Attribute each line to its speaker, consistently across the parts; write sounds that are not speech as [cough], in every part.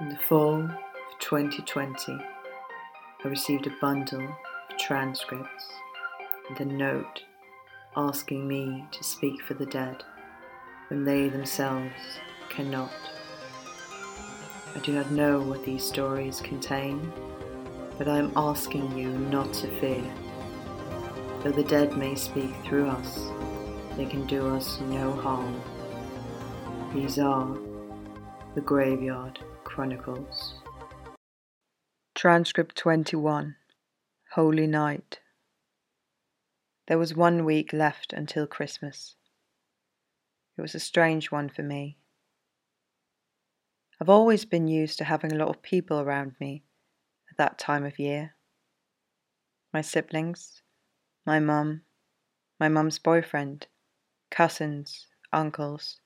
Speaker 1: In the fall of 2020, I received a bundle of transcripts and a note asking me to speak for the dead when they themselves cannot. I do not know what these stories contain, but I am asking you not to fear. Though the dead may speak through us, they can do us no harm. These are the Graveyard Chronicles. Transcript 21 Holy Night. There was one week left until Christmas. It was a strange one for me. I've always been used to having a lot of people around me at that time of year. My siblings, my mum, my mum's boyfriend, cousins, uncles,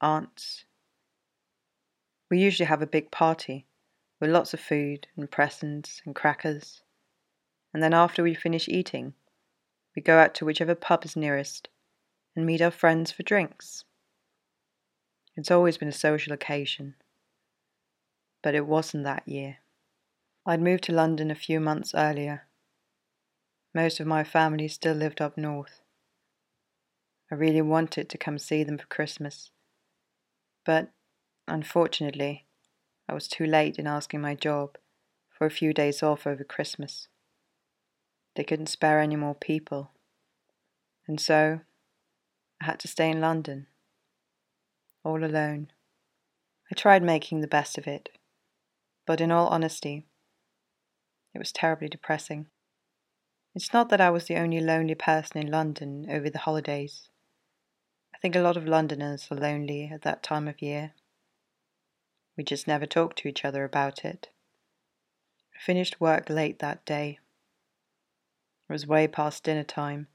Speaker 1: aunts, we usually have a big party with lots of food and presents and crackers. And then after we finish eating, we go out to whichever pub is nearest and meet our friends for drinks. It's always been a social occasion. But it wasn't that year. I'd moved to London a few months earlier. Most of my family still lived up north. I really wanted to come see them for Christmas, but Unfortunately, I was too late in asking my job for a few days off over Christmas. They couldn't spare any more people, and so I had to stay in London, all alone. I tried making the best of it, but in all honesty, it was terribly depressing. It's not that I was the only lonely person in London over the holidays. I think a lot of Londoners are lonely at that time of year. We just never talked to each other about it. I finished work late that day. It was way past dinner time,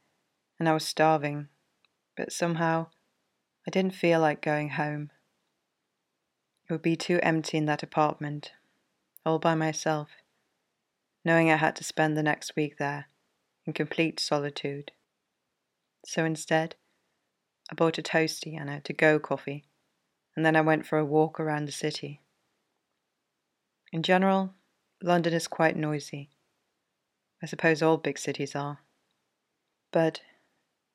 Speaker 1: and I was starving, but somehow I didn't feel like going home. It would be too empty in that apartment, all by myself, knowing I had to spend the next week there in complete solitude. So instead, I bought a toasty and a to go coffee and then I went for a walk around the city. In general, London is quite noisy. I suppose all big cities are. But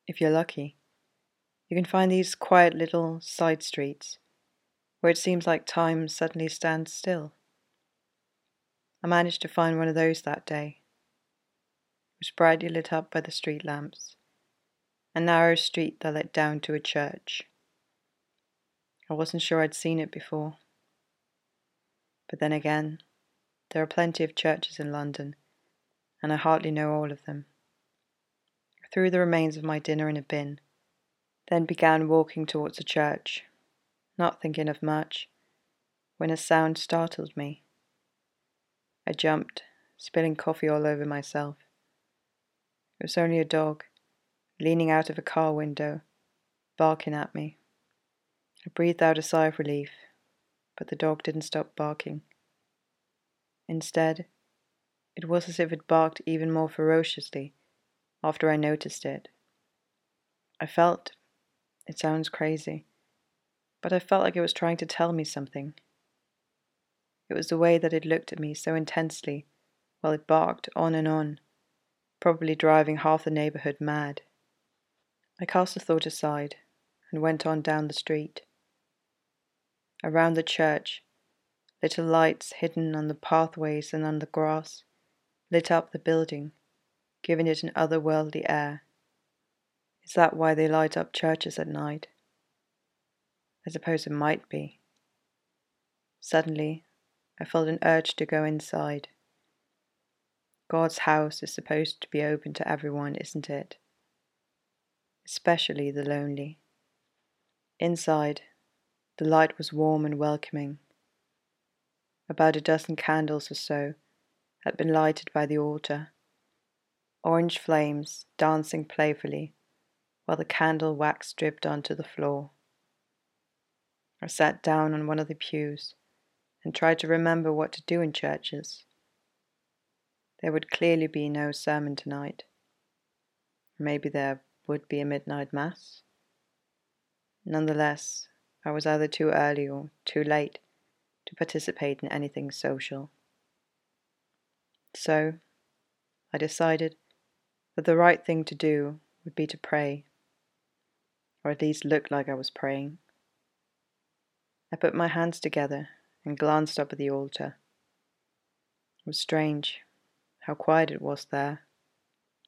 Speaker 1: if you're lucky, you can find these quiet little side streets where it seems like time suddenly stands still. I managed to find one of those that day. It was brightly lit up by the street lamps, a narrow street that led down to a church. I wasn't sure I'd seen it before. But then again, there are plenty of churches in London, and I hardly know all of them. I threw the remains of my dinner in a bin, then began walking towards the church, not thinking of much, when a sound startled me. I jumped, spilling coffee all over myself. It was only a dog, leaning out of a car window, barking at me. I breathed out a sigh of relief, but the dog didn't stop barking. Instead, it was as if it barked even more ferociously after I noticed it. I felt, it sounds crazy, but I felt like it was trying to tell me something. It was the way that it looked at me so intensely while it barked on and on, probably driving half the neighborhood mad. I cast the thought aside and went on down the street. Around the church, little lights hidden on the pathways and on the grass lit up the building, giving it an otherworldly air. Is that why they light up churches at night? I suppose it might be. Suddenly, I felt an urge to go inside. God's house is supposed to be open to everyone, isn't it? Especially the lonely. Inside, the light was warm and welcoming. About a dozen candles or so had been lighted by the altar, orange flames dancing playfully while the candle wax dripped onto the floor. I sat down on one of the pews and tried to remember what to do in churches. There would clearly be no sermon tonight. Maybe there would be a midnight mass. Nonetheless, I was either too early or too late to participate in anything social. So, I decided that the right thing to do would be to pray, or at least look like I was praying. I put my hands together and glanced up at the altar. It was strange how quiet it was there,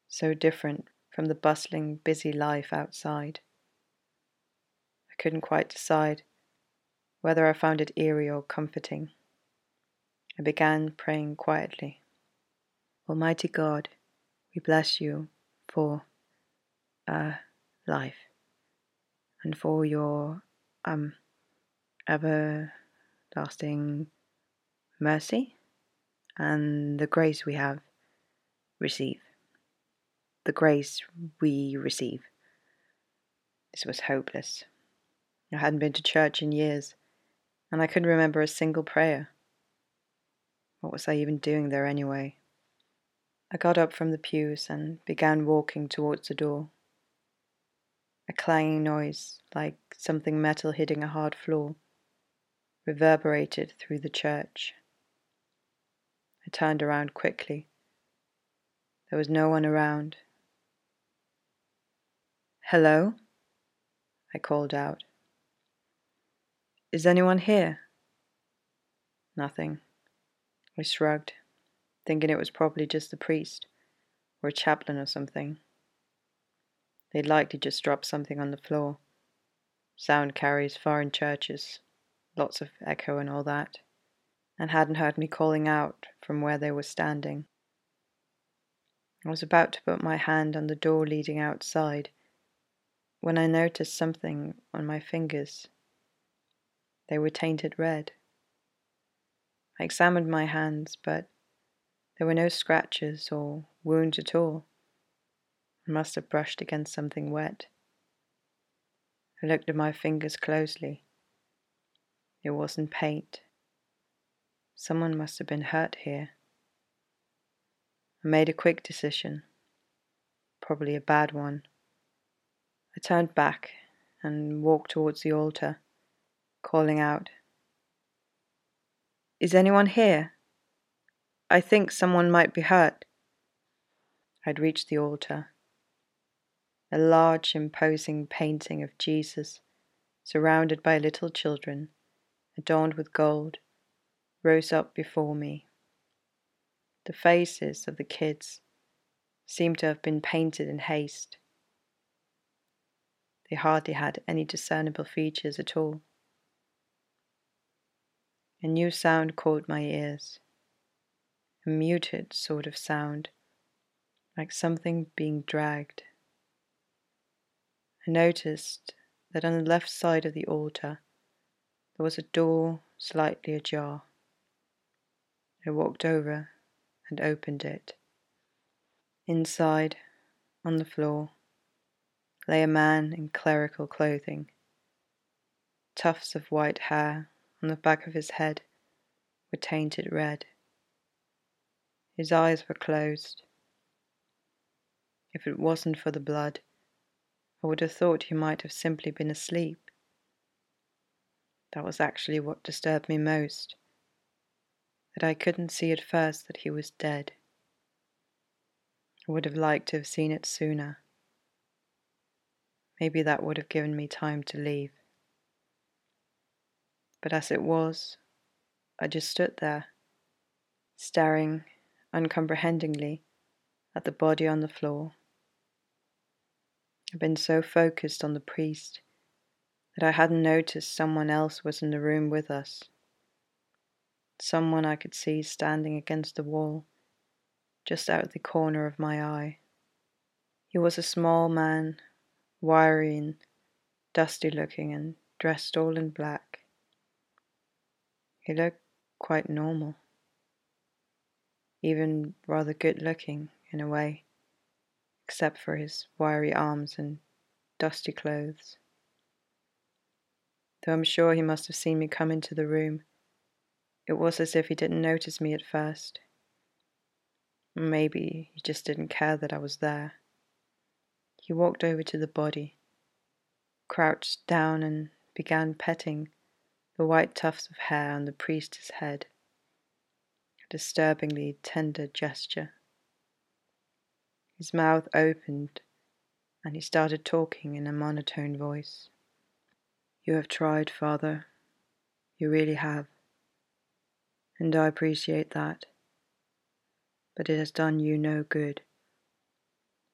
Speaker 1: so different from the bustling, busy life outside. Couldn't quite decide whether I found it eerie or comforting. I began praying quietly. Almighty God, we bless you for uh, life and for your um, everlasting mercy and the grace we have receive. The grace we receive. This was hopeless. I hadn't been to church in years, and I couldn't remember a single prayer. What was I even doing there anyway? I got up from the pews and began walking towards the door. A clanging noise, like something metal hitting a hard floor, reverberated through the church. I turned around quickly. There was no one around. Hello? I called out. Is anyone here? Nothing. I shrugged, thinking it was probably just the priest or a chaplain or something. They'd likely just dropped something on the floor. Sound carries far in churches, lots of echo and all that, and hadn't heard me calling out from where they were standing. I was about to put my hand on the door leading outside when I noticed something on my fingers. They were tainted red. I examined my hands, but there were no scratches or wounds at all. I must have brushed against something wet. I looked at my fingers closely. It wasn't paint. Someone must have been hurt here. I made a quick decision, probably a bad one. I turned back and walked towards the altar, calling out, Is anyone here? I think someone might be hurt. I'd reached the altar. A large, imposing painting of Jesus, surrounded by little children, adorned with gold, rose up before me. The faces of the kids seemed to have been painted in haste. They hardly had any discernible features at all. A new sound caught my ears, a muted sort of sound, like something being dragged. I noticed that on the left side of the altar there was a door slightly ajar. I walked over and opened it. Inside, on the floor, lay a man in clerical clothing. Tufts of white hair on the back of his head were tainted red. His eyes were closed. If it wasn't for the blood, I would have thought he might have simply been asleep. That was actually what disturbed me most that I couldn't see at first that he was dead. I would have liked to have seen it sooner. Maybe that would have given me time to leave. But as it was, I just stood there, staring uncomprehendingly at the body on the floor. I'd been so focused on the priest that I hadn't noticed someone else was in the room with us. Someone I could see standing against the wall, just out of the corner of my eye. He was a small man wiry and dusty looking and dressed all in black. He looked quite normal, even rather good looking in a way, except for his wiry arms and dusty clothes. Though I'm sure he must have seen me come into the room, it was as if he didn't notice me at first. Maybe he just didn't care that I was there. He walked over to the body, crouched down, and began petting the white tufts of hair on the priest's head, a disturbingly tender gesture. His mouth opened and he started talking in a monotone voice. You have tried, Father. You really have. And I appreciate that. But it has done you no good.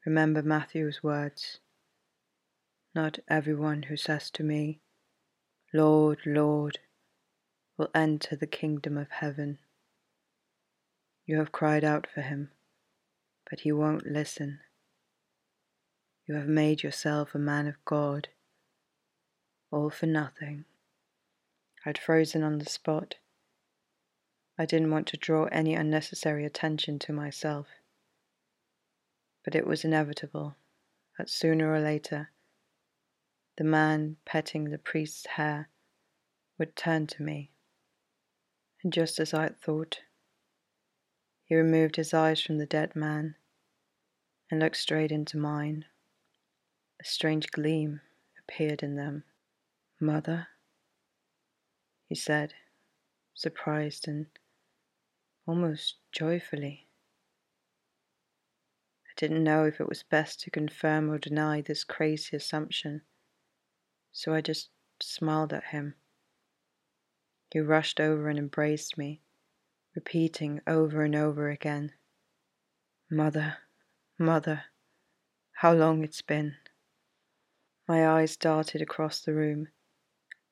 Speaker 1: Remember Matthew's words. Not everyone who says to me, Lord, Lord, will enter the kingdom of heaven. You have cried out for him, but he won't listen. You have made yourself a man of God, all for nothing. I'd frozen on the spot. I didn't want to draw any unnecessary attention to myself. But it was inevitable that sooner or later the man petting the priest's hair would turn to me. And just as I had thought, he removed his eyes from the dead man and looked straight into mine. A strange gleam appeared in them. Mother, he said, surprised and almost joyfully. I didn't know if it was best to confirm or deny this crazy assumption so I just smiled at him. He rushed over and embraced me, repeating over and over again, Mother, Mother, how long it's been. My eyes darted across the room,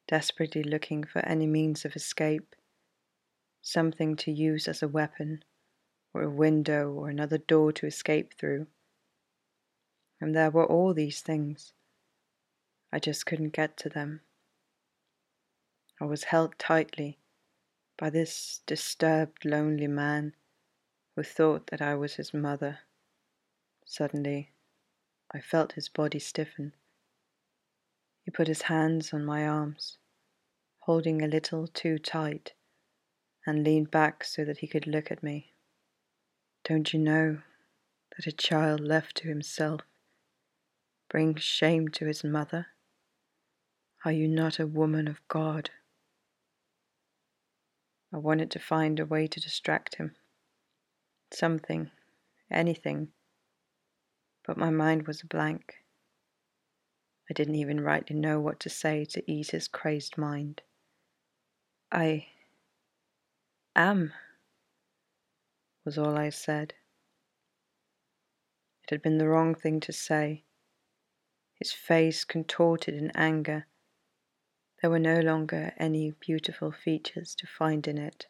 Speaker 1: desperately looking for any means of escape, something to use as a weapon, or a window or another door to escape through. And there were all these things I just couldn't get to them. I was held tightly by this disturbed, lonely man who thought that I was his mother. Suddenly, I felt his body stiffen. He put his hands on my arms, holding a little too tight, and leaned back so that he could look at me. Don't you know that a child left to himself brings shame to his mother? Are you not a woman of God? I wanted to find a way to distract him. Something, anything. But my mind was a blank. I didn't even rightly know what to say to ease his crazed mind. I am, was all I said. It had been the wrong thing to say. His face contorted in anger there were no longer any beautiful features to find in it.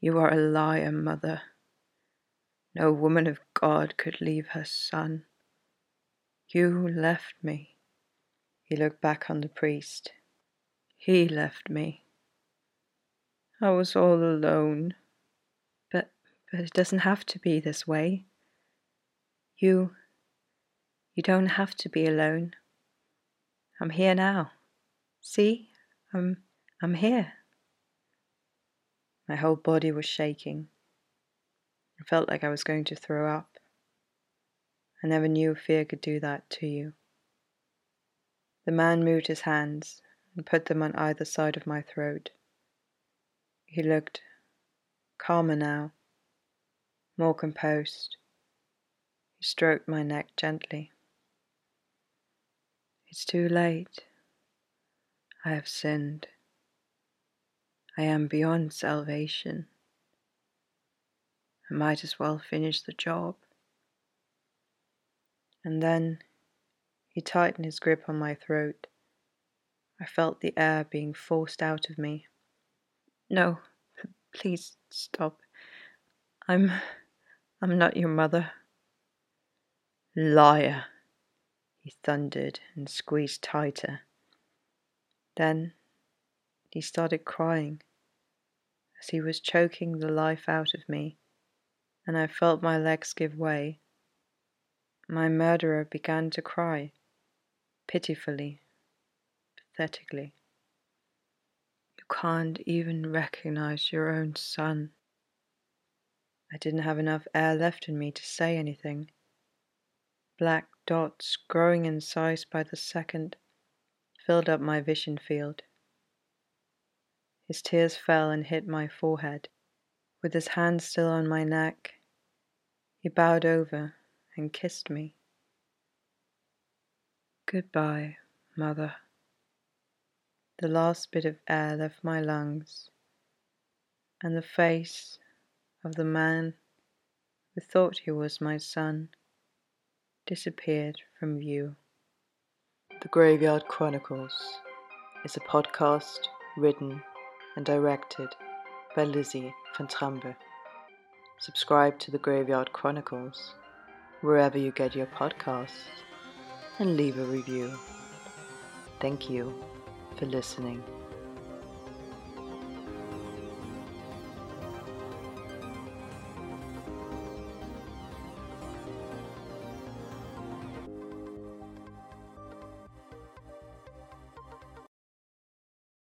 Speaker 1: You are a liar, mother. No woman of God could leave her son. You left me. He looked back on the priest. He left me. I was all alone. But but it doesn't have to be this way. You you don't have to be alone. I'm here now. See, I'm, I'm here. My whole body was shaking. I felt like I was going to throw up. I never knew fear could do that to you. The man moved his hands and put them on either side of my throat. He looked calmer now, more composed. He stroked my neck gently. It's too late. I have sinned. I am beyond salvation. I might as well finish the job. And then he tightened his grip on my throat. I felt the air being forced out of me. No, [laughs] please stop. I'm. I'm not your mother. Liar! He thundered and squeezed tighter. Then he started crying as he was choking the life out of me, and I felt my legs give way. My murderer began to cry, pitifully, pathetically. You can't even recognize your own son. I didn't have enough air left in me to say anything black dots growing in size by the second filled up my vision field. His tears fell and hit my forehead. With his hand still on my neck, he bowed over and kissed me. Goodbye, mother. The last bit of air left my lungs, and the face of the man who thought he was my son disappeared from view. The Graveyard Chronicles is a podcast written and directed by Lizzie van Trampe. Subscribe to the Graveyard Chronicles wherever you get your podcasts and leave a review. Thank you for listening.